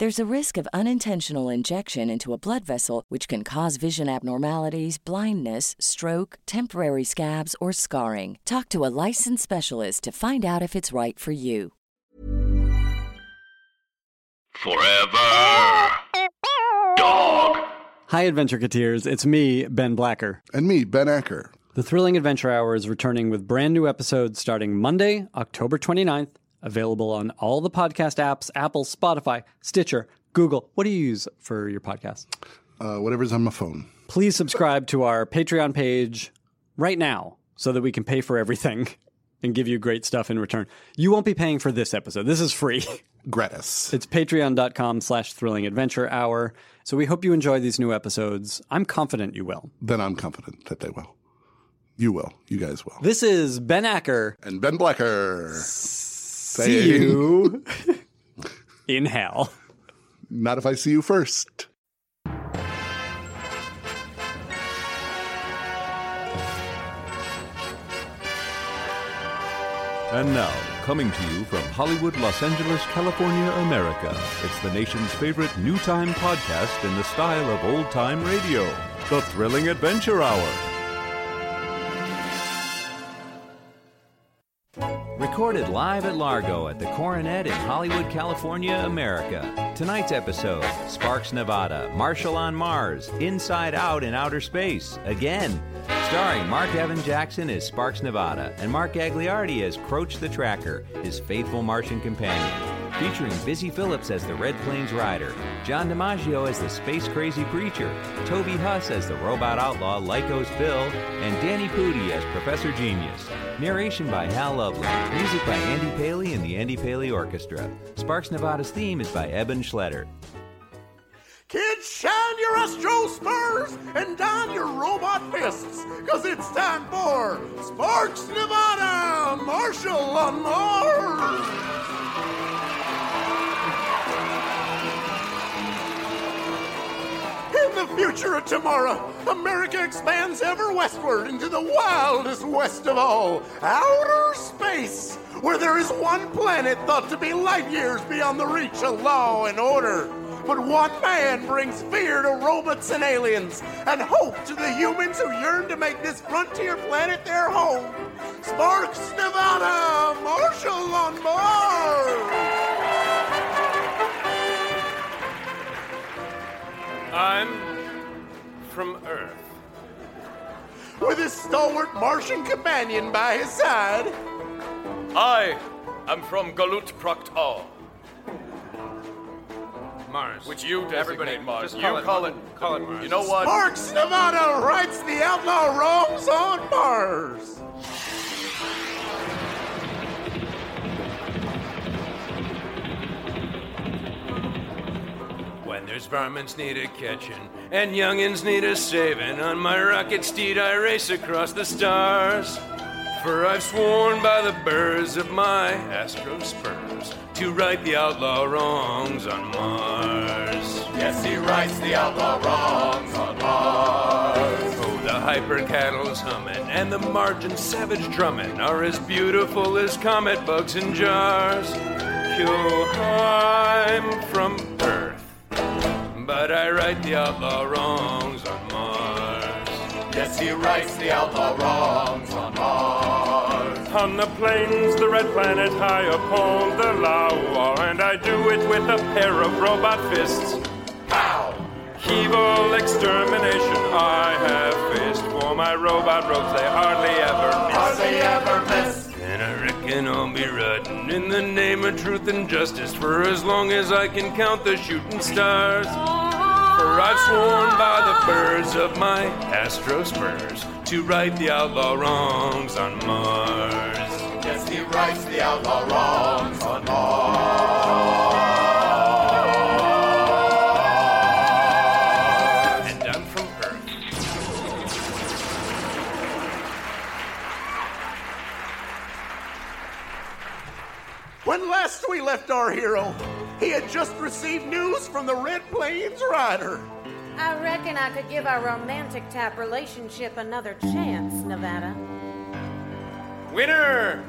There's a risk of unintentional injection into a blood vessel, which can cause vision abnormalities, blindness, stroke, temporary scabs, or scarring. Talk to a licensed specialist to find out if it's right for you. Forever. Dog. Hi, Adventure Cateers. It's me, Ben Blacker. And me, Ben Acker. The Thrilling Adventure Hour is returning with brand new episodes starting Monday, October 29th, available on all the podcast apps Apple, Spotify, Stitcher, Google. What do you use for your podcast? Uh, whatever's on my phone. Please subscribe to our Patreon page right now so that we can pay for everything and give you great stuff in return. You won't be paying for this episode. This is free. Gratis. It's patreon.com slash thrilling adventure hour. So we hope you enjoy these new episodes. I'm confident you will. Then I'm confident that they will. You will. You guys will. This is Ben Acker. And Ben Blacker. See you in hell. Not if I see you first. And now, coming to you from Hollywood, Los Angeles, California, America, it's the nation's favorite new time podcast in the style of old time radio The Thrilling Adventure Hour. Recorded live at Largo at the Coronet in Hollywood, California, America. Tonight's episode Sparks, Nevada, Marshal on Mars, Inside Out in Outer Space, again. Starring Marc Evan Jackson as Sparks, Nevada, and Mark Gagliardi as Croach the Tracker, his faithful Martian companion. Featuring Busy Philipps as the Red Plains Rider, John DiMaggio as the Space Crazy Preacher, Toby Huss as the robot outlaw Lycos Bill, and Danny Pudi as Professor Genius. Narration by Hal Lublin. Music by Andy Paley and the Andy Paley Orchestra. Sparks Nevada's theme is by Eban Schletter. Kids, shine your Astro Spurs and don your robot fists, because it's time for Sparks Nevada Marshal on Mars. In the future of tomorrow, America expands ever westward into the wildest west of all, outer space, where there is one planet thought to be light years beyond the reach of law and order. But one man brings fear to robots and aliens, and hope to the humans who yearn to make this frontier planet their home. Sparks, Nevada, Marshal on Mars. I'm from Earth. With his stalwart Martian companion by his side. I am from Galut Praktal. Mars. Which you designate Everybody, Mars. just you call it- call it. call it Mars. You know what? Sparks, Nevada writes the outlaw wrongs on Mars. There's varmints need a catching, and youngins need a saving. On my rocket steed I race across the stars. For I've sworn by the birds of my astro spurs to right the outlaw wrongs on Mars. Yes, he rights the outlaw wrongs on Mars. Oh, the hyper cattle's humming and the margin savage drumming are as beautiful as comet bugs in jars. Yo, I'm from but I right the outlaw wrongs on Mars. Yes, he rights the outlaw wrongs on Mars. On the plains, the red planet high upon the lava, and I do it with a pair of robot fists. Pow! Evil extermination I have faced, for my robot rogues they hardly ever miss. Hardly ever miss. And I reckon I'll be riding in the name of truth and justice for as long as I can count the shooting stars. For I've sworn by the birds of my astro spurs to right the outlaw wrongs on Mars. Yes, he rights the outlaw wrongs on Mars. And I'm from Earth. When last we left our hero, he had just received news from the Red Plains Rider. I reckon I could give our romantic type relationship another chance, Nevada. Winner!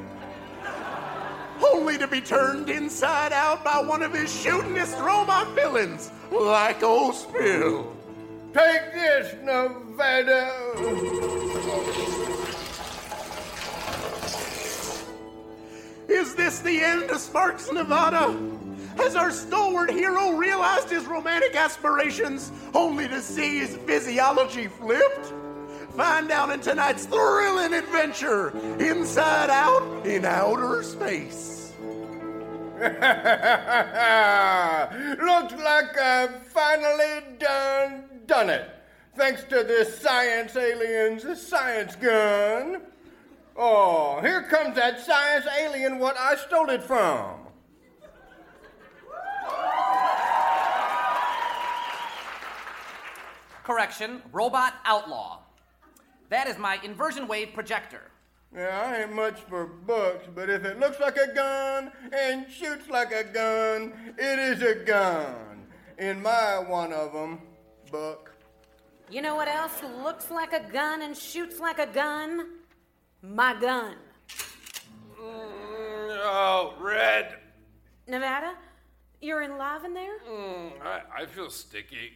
Only to be turned inside out by one of his shootingest robot villains, like old Spill. Take this, Nevada. Is this the end of Sparks, Nevada? Has our stalwart hero realized his romantic aspirations only to see his physiology flipped? Find out in tonight's thrilling adventure, Inside Out in Outer Space. Looks like I've finally done done it. Thanks to this science alien's science gun. Oh, here comes that science alien what I stole it from. Correction, robot outlaw. That is my inversion wave projector. Yeah, I ain't much for books, but if it looks like a gun and shoots like a gun, it is a gun. In my one of them book. You know what else looks like a gun and shoots like a gun? My gun. Oh, Red. Nevada, you're in love in there? Mm, I, I feel sticky.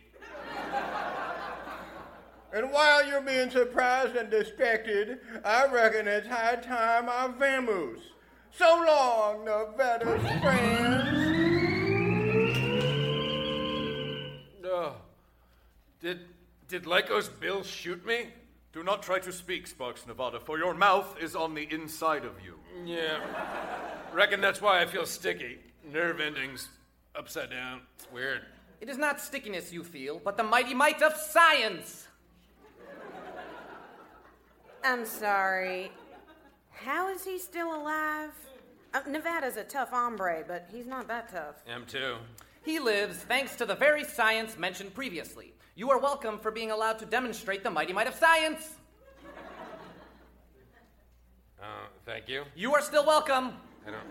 And while you're being surprised and distracted, I reckon it's high time I vamoose. So long, Nevada friends. Oh. Did did Lycos Bill shoot me? Do not try to speak, Sparks Nevada, for your mouth is on the inside of you. Yeah. Reckon that's why I feel sticky. Nerve endings upside down. It's weird. It is not stickiness you feel, but the mighty might of science. I'm sorry. How is he still alive? Uh, Nevada's a tough hombre, but he's not that tough. Am too. He lives thanks to the very science mentioned previously. You are welcome for being allowed to demonstrate the mighty might of science. Uh, thank you. You are still welcome. I don't.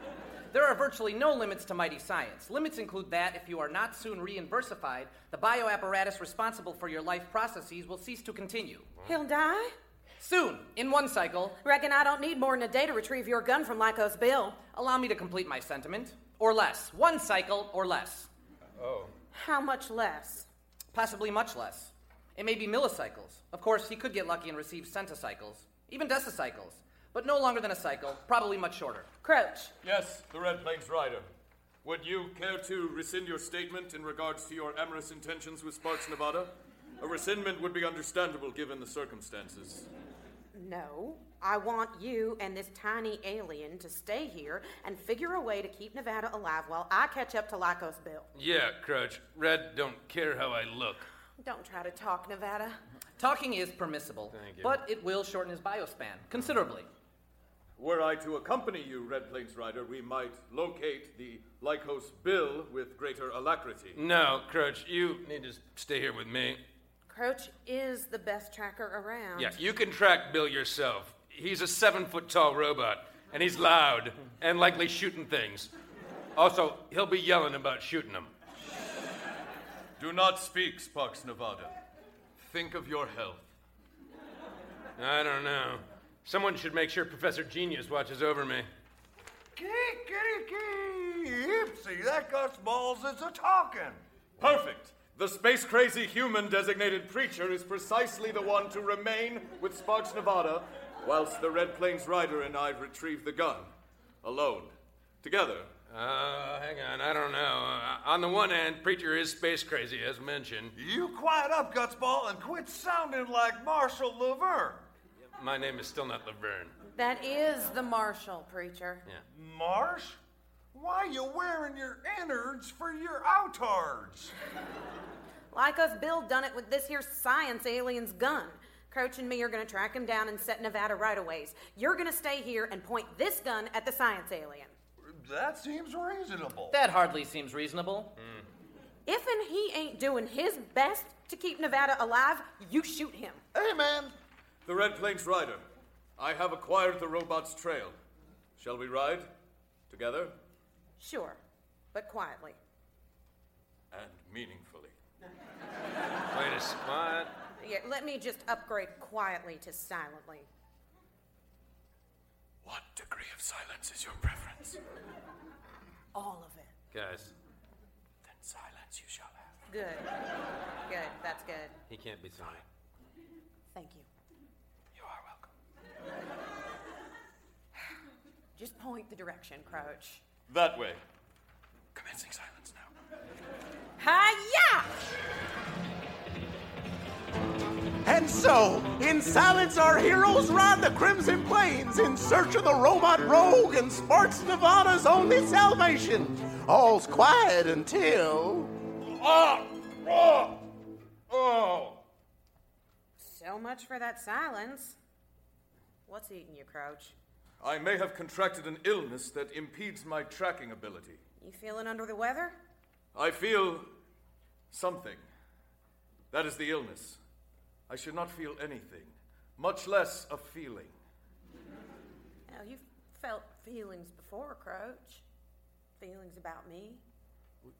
There are virtually no limits to mighty science. Limits include that if you are not soon reinversified, the bioapparatus responsible for your life processes will cease to continue. He'll die? Soon, in one cycle. Reckon I don't need more than a day to retrieve your gun from Lycos Bill. Allow me to complete my sentiment. Or less. One cycle or less. Oh. How much less? Possibly much less. It may be millicycles. Of course, he could get lucky and receive centicycles, even decicycles, but no longer than a cycle, probably much shorter. Croach. Yes, the Red Plains Rider. Would you care to rescind your statement in regards to your amorous intentions with Sparks Nevada? A rescindment would be understandable given the circumstances. No. I want you and this tiny alien to stay here and figure a way to keep Nevada alive while I catch up to Lycos Bill. Yeah, Croach. Red don't care how I look. Don't try to talk, Nevada. Talking is permissible, Thank you. but it will shorten his biospan considerably. Were I to accompany you, Red Plains Rider, we might locate the Lycos Bill with greater alacrity. No, Croach, you need to stay here with me. Croach is the best tracker around. Yeah, you can track Bill yourself. He's a seven foot tall robot, and he's loud and likely shooting things. Also, he'll be yelling about shooting them. Do not speak, Sparks Nevada. Think of your health. I don't know. Someone should make sure Professor Genius watches over me. Ipsy, that Gus Balls is a talking. Perfect. The space crazy human designated preacher is precisely the one to remain with Sparks Nevada, whilst the Red Plains Rider and I retrieve the gun. Alone. Together. Uh, hang on, I don't know. Uh, on the one hand, Preacher is space crazy, as mentioned. You quiet up, Gutsball, and quit sounding like Marshal Laverne. My name is still not Laverne. That is the Marshal, preacher. Yeah. Marsh? Why you wearing your innards for your outards? Like us, Bill done it with this here science alien's gun. Croach and me are gonna track him down and set Nevada right away. You're gonna stay here and point this gun at the science alien. That seems reasonable. That hardly seems reasonable. Hmm. If and he ain't doing his best to keep Nevada alive, you shoot him. Hey, man. The Red Plains Rider. I have acquired the robot's trail. Shall we ride? Together? Sure, but quietly. And meaningfully. Wait a s- what? Yeah, let me just upgrade quietly to silently. What degree of silence is your preference? All of it. Guys, Then silence you shall have. Good. Good. That's good. he can't be silent. Thank you. You are welcome. Just point the direction, Croach. That way. Commencing silence now. Hi-ya! And so, in silence, our heroes ride the Crimson Plains in search of the robot rogue and Sparks Nevada's only salvation. All's quiet until. Oh! Oh! Oh! So much for that silence. What's eating you, Croach? I may have contracted an illness that impedes my tracking ability. You feeling under the weather? I feel something. That is the illness. I should not feel anything, much less a feeling. Now, you've felt feelings before, Croach. Feelings about me.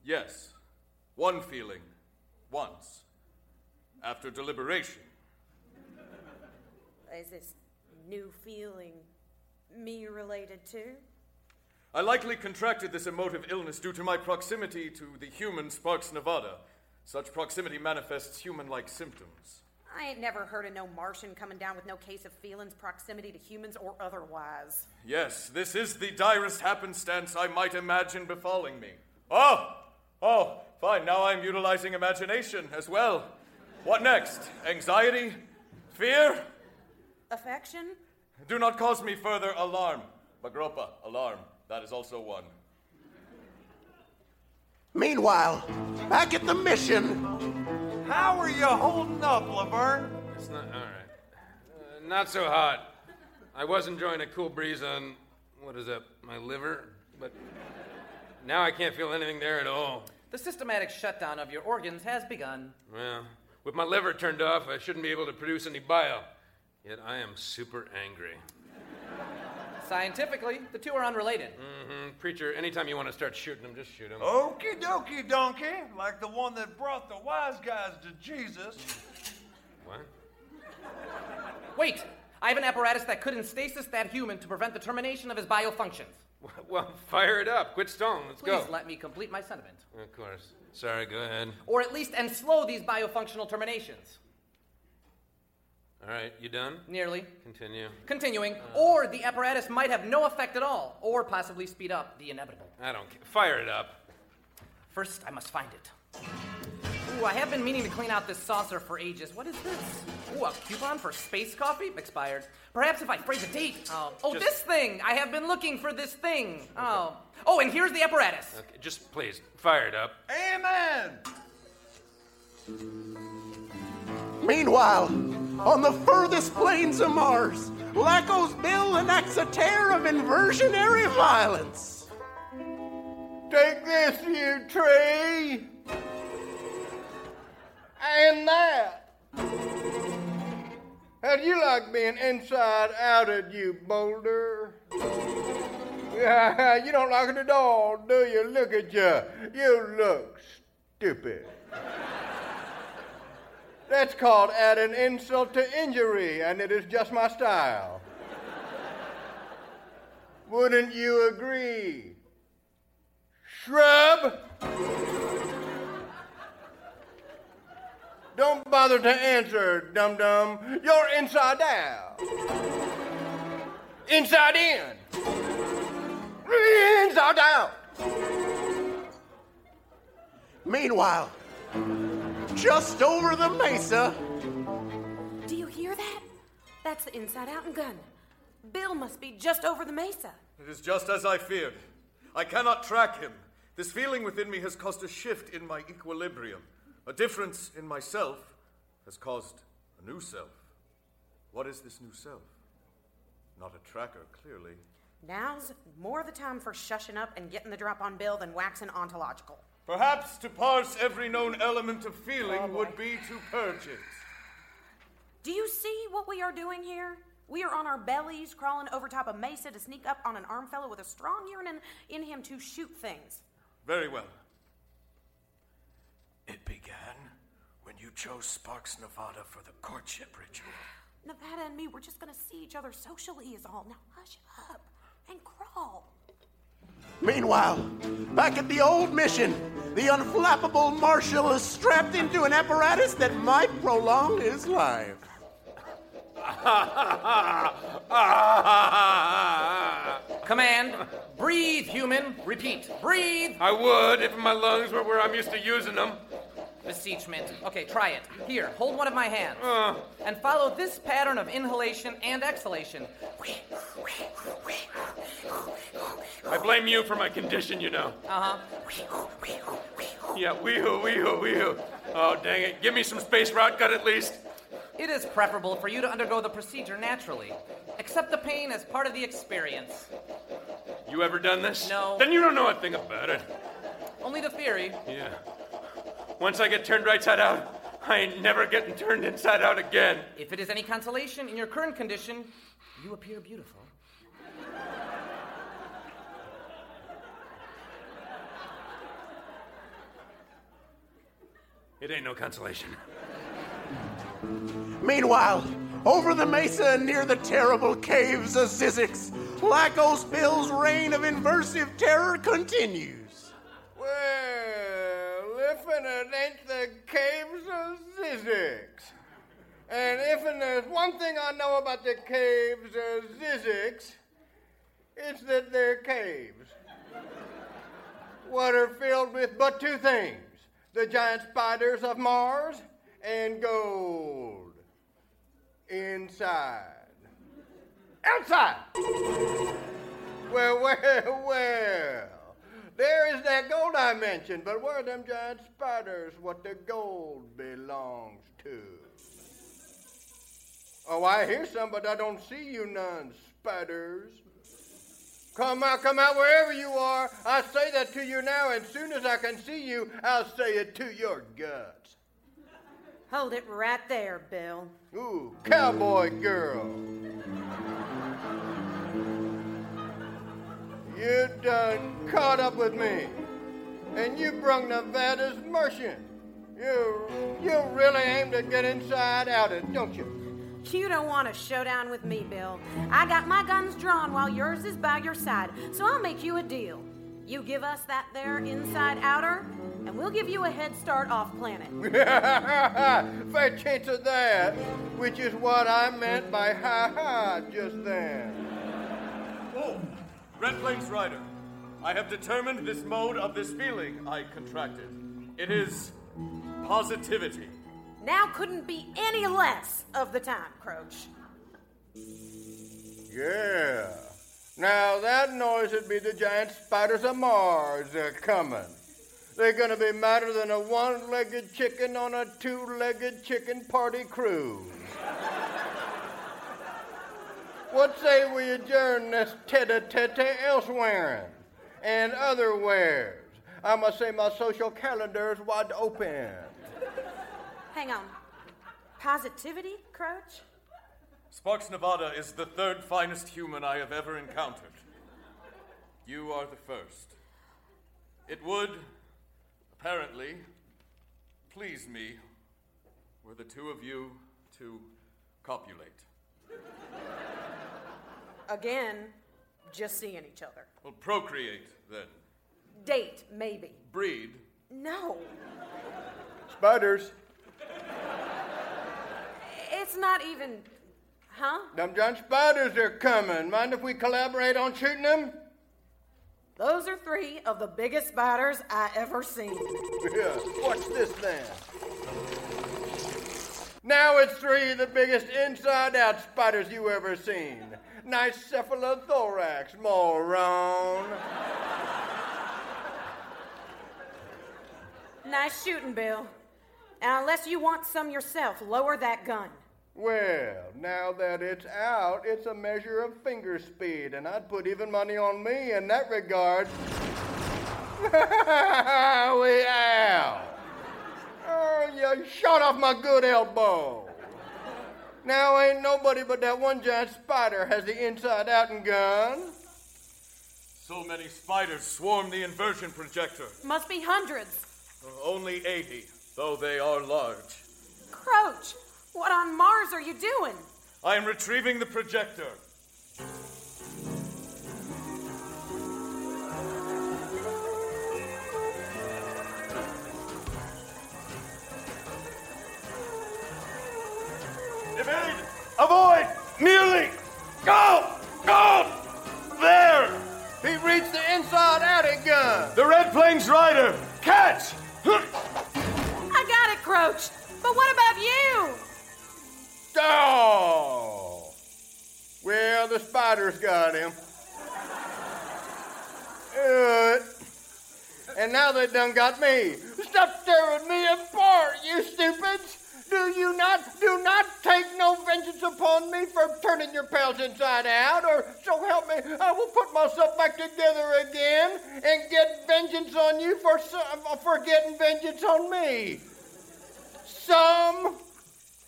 Yes, one feeling, once, after deliberation. Is this new feeling me related to? I likely contracted this emotive illness due to my proximity to the human Sparks Nevada. Such proximity manifests human like symptoms. I ain't never heard of no Martian coming down with no case of feelings, proximity to humans, or otherwise. Yes, this is the direst happenstance I might imagine befalling me. Oh! Oh, fine, now I'm utilizing imagination as well. What next? Anxiety? Fear? Affection? Do not cause me further alarm. Bagropa, alarm. That is also one. Meanwhile, back at the mission, How are you holding up, Laverne? It's not, all right. Uh, not so hot. I was enjoying a cool breeze on, what is that, my liver? But now I can't feel anything there at all. The systematic shutdown of your organs has begun. Well, with my liver turned off, I shouldn't be able to produce any bile. Yet I am super angry. Scientifically, the two are unrelated. Mm-hmm. Preacher, anytime you want to start shooting them, just shoot them. Okie dokie donkey, like the one that brought the wise guys to Jesus. What? Wait! I have an apparatus that could stasis that human to prevent the termination of his biofunctions. Well, fire it up. Quit stalling. Let's Please go. let me complete my sentiment. Of course. Sorry, go ahead. Or at least and slow these biofunctional terminations. All right, you done? Nearly. Continue. Continuing, uh. or the apparatus might have no effect at all, or possibly speed up the inevitable. I don't care. Fire it up. First, I must find it. Ooh, I have been meaning to clean out this saucer for ages. What is this? Ooh, a coupon for space coffee? Expired. Perhaps if I phrase a date. Oh, oh Just- this thing! I have been looking for this thing. Oh. Oh, and here's the apparatus. Okay, just please, fire it up. Amen! meanwhile, on the furthest plains of Mars, Lacko's Bill enacts a tear of inversionary violence. Take this, you tree. And that. How do you like being inside outed, you boulder? Yeah, you don't like it at all, do you? Look at you. You look stupid. That's called adding insult to injury, and it is just my style. Wouldn't you agree? Shrub? Don't bother to answer, dum dum. You're inside out. Inside in. Inside out. Meanwhile, just over the mesa. Do you hear that? That's the inside out and gun. Bill must be just over the mesa. It is just as I feared. I cannot track him. This feeling within me has caused a shift in my equilibrium. A difference in myself has caused a new self. What is this new self? Not a tracker, clearly. Now's more the time for shushing up and getting the drop on Bill than waxing ontological. Perhaps to parse every known element of feeling oh, would be to purge it. Do you see what we are doing here? We are on our bellies, crawling over top a mesa to sneak up on an arm fellow with a strong yearning in him to shoot things. Very well. It began when you chose Sparks, Nevada for the courtship ritual. Nevada and me, we're just gonna see each other socially, is all. Now hush up and crawl. Meanwhile, back at the old mission, the unflappable Marshal is strapped into an apparatus that might prolong his life. Command, breathe, human. Repeat, breathe. I would if my lungs were where I'm used to using them. Beseechment. Okay, try it. Here, hold one of my hands. Uh. And follow this pattern of inhalation and exhalation. I blame you for my condition, you know. Uh huh. Yeah, wee-hoo, wee-hoo, wee-hoo. Oh, dang it. Give me some space route cut at least. It is preferable for you to undergo the procedure naturally. Accept the pain as part of the experience. You ever done this? No. Then you don't know a thing about it. Only the theory. Yeah. Once I get turned right side out, I ain't never getting turned inside out again. If it is any consolation in your current condition, you appear beautiful. It ain't no consolation. Meanwhile, over the mesa near the terrible caves of Zizix, Lacos Bill's reign of inversive terror continues. It ain't the caves of Zizix. And if and there's one thing I know about the caves of Zizix, it's that they're caves. What are filled with but two things the giant spiders of Mars and gold. Inside. Outside! Well, well, well. There is that gold I mentioned, but where are them giant spiders what the gold belongs to? Oh, I hear some, but I don't see you none, spiders. Come out, come out wherever you are. I say that to you now, and soon as I can see you, I'll say it to your guts. Hold it right there, Bill. Ooh, cowboy girl. You done caught up with me. And you brung Nevada's merchant. You you really aim to get inside out it, don't you? You don't want a showdown with me, Bill. I got my guns drawn while yours is by your side, so I'll make you a deal. You give us that there inside outer, and we'll give you a head start off planet. Fair chance of that, which is what I meant by ha ha just then. Oh, Red Plains Rider, I have determined this mode of this feeling I contracted. It is positivity. Now couldn't be any less of the time, Croach. Yeah. Now that noise would be the giant spiders of Mars a coming. They're gonna be madder than a one-legged chicken on a two-legged chicken party cruise. What say we adjourn this tete-a-tete elsewhere and otherwheres? I must say my social calendar is wide open. Hang on. Positivity, Croach? Sparks Nevada is the third finest human I have ever encountered. You are the first. It would, apparently, please me were the two of you to copulate. Again, just seeing each other. Well, procreate, then. Date, maybe. Breed. No. Spiders. It's not even. Huh? Them John spiders are coming. Mind if we collaborate on shooting them? Those are three of the biggest spiders I ever seen. Yeah, watch this then. Now it's three of the biggest inside out spiders you ever seen. Nice cephalothorax, moron. Nice shooting, Bill. And unless you want some yourself, lower that gun. Well, now that it's out, it's a measure of finger speed, and I'd put even money on me in that regard. we out. Oh, you shot off my good elbow. Now ain't nobody but that one giant spider has the inside out and gun. So many spiders swarm the inversion projector. Must be hundreds. Uh, only 80, though they are large. Croach, what on Mars are you doing? I am retrieving the projector. Evade! Avoid! Nearly! Go! Go! There! He reached the inside it gun. The Red Plains Rider! Catch! I got it, Croach. But what about you? Oh! Well, the spiders got him. Good. And now they done got me. Stop tearing me apart, you stupids! Do you not, do not take no vengeance upon me for turning your pals inside out, or so help me, I will put myself back together again and get vengeance on you for, for getting vengeance on me. Some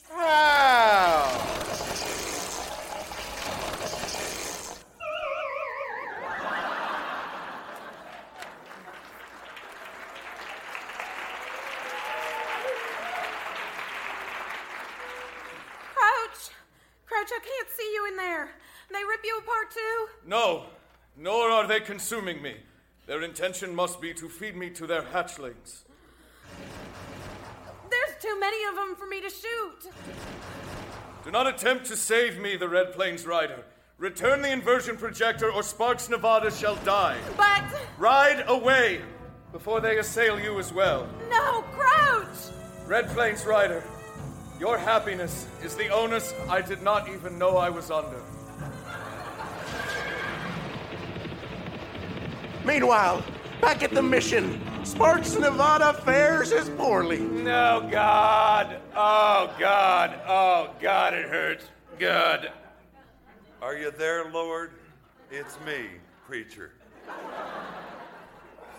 how? Croach! I can't see you in there. They rip you apart too? No, nor are they consuming me. Their intention must be to feed me to their hatchlings. There's too many of them for me to shoot. Do not attempt to save me, the Red Plains Rider. Return the inversion projector, or Sparks Nevada shall die. But. Ride away before they assail you as well. No, Croach! Red Plains Rider, your happiness is the onus I did not even know I was under. Meanwhile, back at the mission, Sparks Nevada fares as poorly. No, God. Oh, God. Oh, God, it hurts. God. Are you there, Lord? It's me, preacher.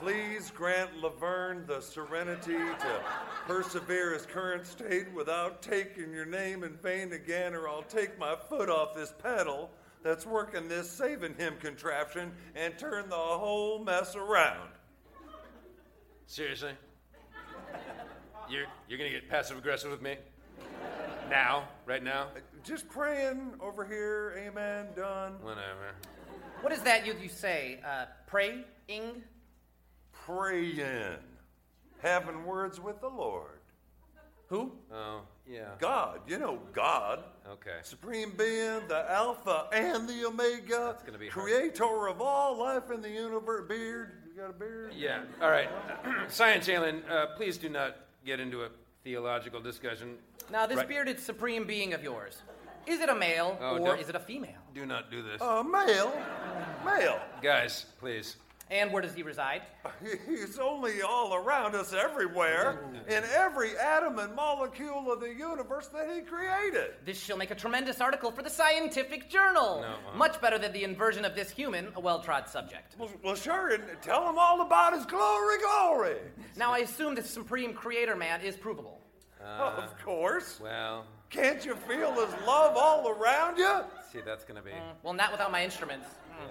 Please grant Laverne the serenity to persevere his current state without taking your name in vain again, or I'll take my foot off this pedal that's working this saving him contraption and turn the whole mess around. Seriously? You're, you're gonna get passive aggressive with me? Now? Right now? Just praying over here, amen, done. Whatever. What is that you, you say? Uh, praying? Praying. Having words with the Lord. Who? Oh, yeah. God, you know God. Okay. Supreme being, the Alpha and the Omega. That's gonna be hard. creator of all life in the universe. Beard. You got a beard? Yeah, all right. Science alien, uh, please do not get into a theological discussion. Now, this Right. bearded supreme being of yours, is it a male Oh, or don't- is it a female? Do not do this. Uh, male. Male. Guys, please. And where does he reside? He's only all around us everywhere, in every atom and molecule of the universe that he created. This shall make a tremendous article for the scientific journal. No, uh. Much better than the inversion of this human, a well trod subject. Well, well, sure, and tell him all about his glory, glory. Now, I assume this supreme creator man is provable. of course. Well, Can't you feel his love all around you? see, that's gonna be. Well, not without my instruments. You,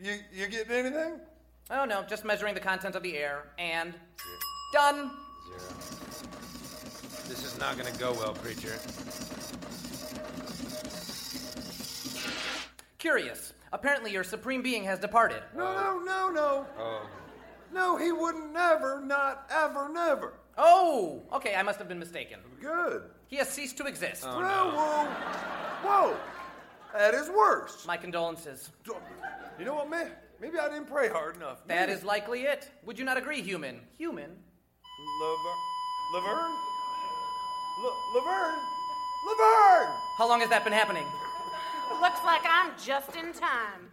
you, you getting anything? Oh, no, just measuring the content of the air. And. Done! Zero. This is not gonna go well, preacher. Curious. Apparently, your supreme being has departed. No, no, no, no. Oh. No, he wouldn't never, not ever, never. Oh! Okay, I must have been mistaken. Good. He has ceased to exist. Oh, oh, whoa, whoa, whoa. That is worse. My condolences. You know what, man? Maybe I didn't pray hard enough. That is likely it. Would you not agree, human? Human? Laverne? Laverne? La- Laverne? Laverne! How long has that been happening? Looks like I'm just in time.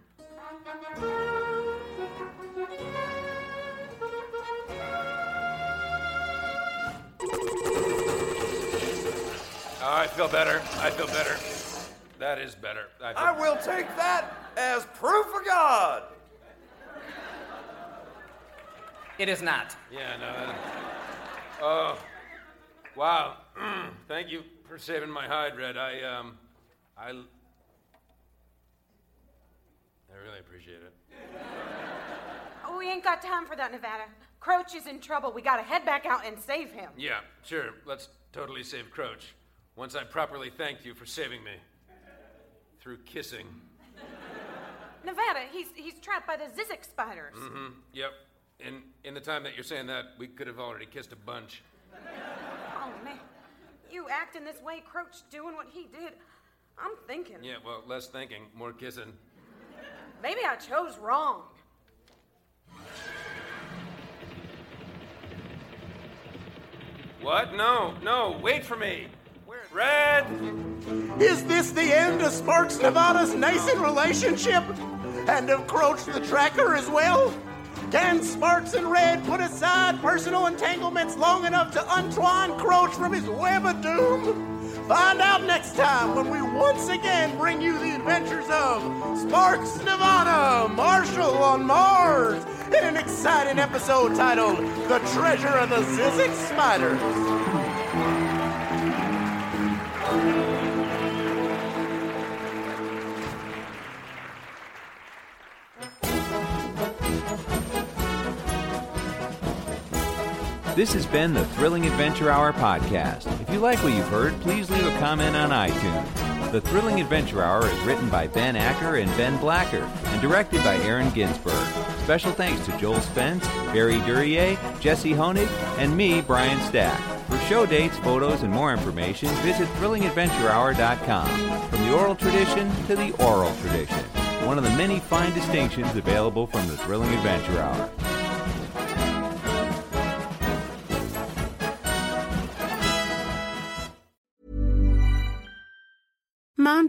Oh, I feel better. I feel better. That is better. I, I will take that as proof of God. It is not. Yeah, no. That, oh, wow. Thank you for saving my hide, Red. I um, I. I really appreciate it. Oh, we ain't got time for that, Nevada. Croach is in trouble. We gotta head back out and save him. Yeah, sure. Let's totally save Croach. Once I properly thanked you for saving me. Through kissing. Nevada, he's he's trapped by the Zizek spiders. Mm-hmm. Yep. In in the time that you're saying that, we could have already kissed a bunch. Oh man, you acting this way, Croach doing what he did. I'm thinking. Yeah, well, less thinking, more kissing. Maybe I chose wrong. What? No, no, wait for me. Red! Is this the end of Sparks Nevada's nascent relationship? And of Croach the Tracker as well? Can Sparks and Red put aside personal entanglements long enough to untwine Croach from his web of doom? Find out next time when we once again bring you the adventures of Sparks Nevada, Marshal on Mars, in an exciting episode titled The Treasure of the Zizek Spiders. This has been the Thrilling Adventure Hour podcast. If you like what you've heard, please leave a comment on iTunes. The Thrilling Adventure Hour is written by Ben Acker and Ben Blacker and directed by Aaron Ginsberg. Special thanks to Joel Spence, Barre Duryea, Jesse Honig, and me, Brian Stack. For show dates, photos, and more information, visit thrillingadventurehour.com. From the oral tradition to the oral tradition, one of the many fine distinctions available from the Thrilling Adventure Hour.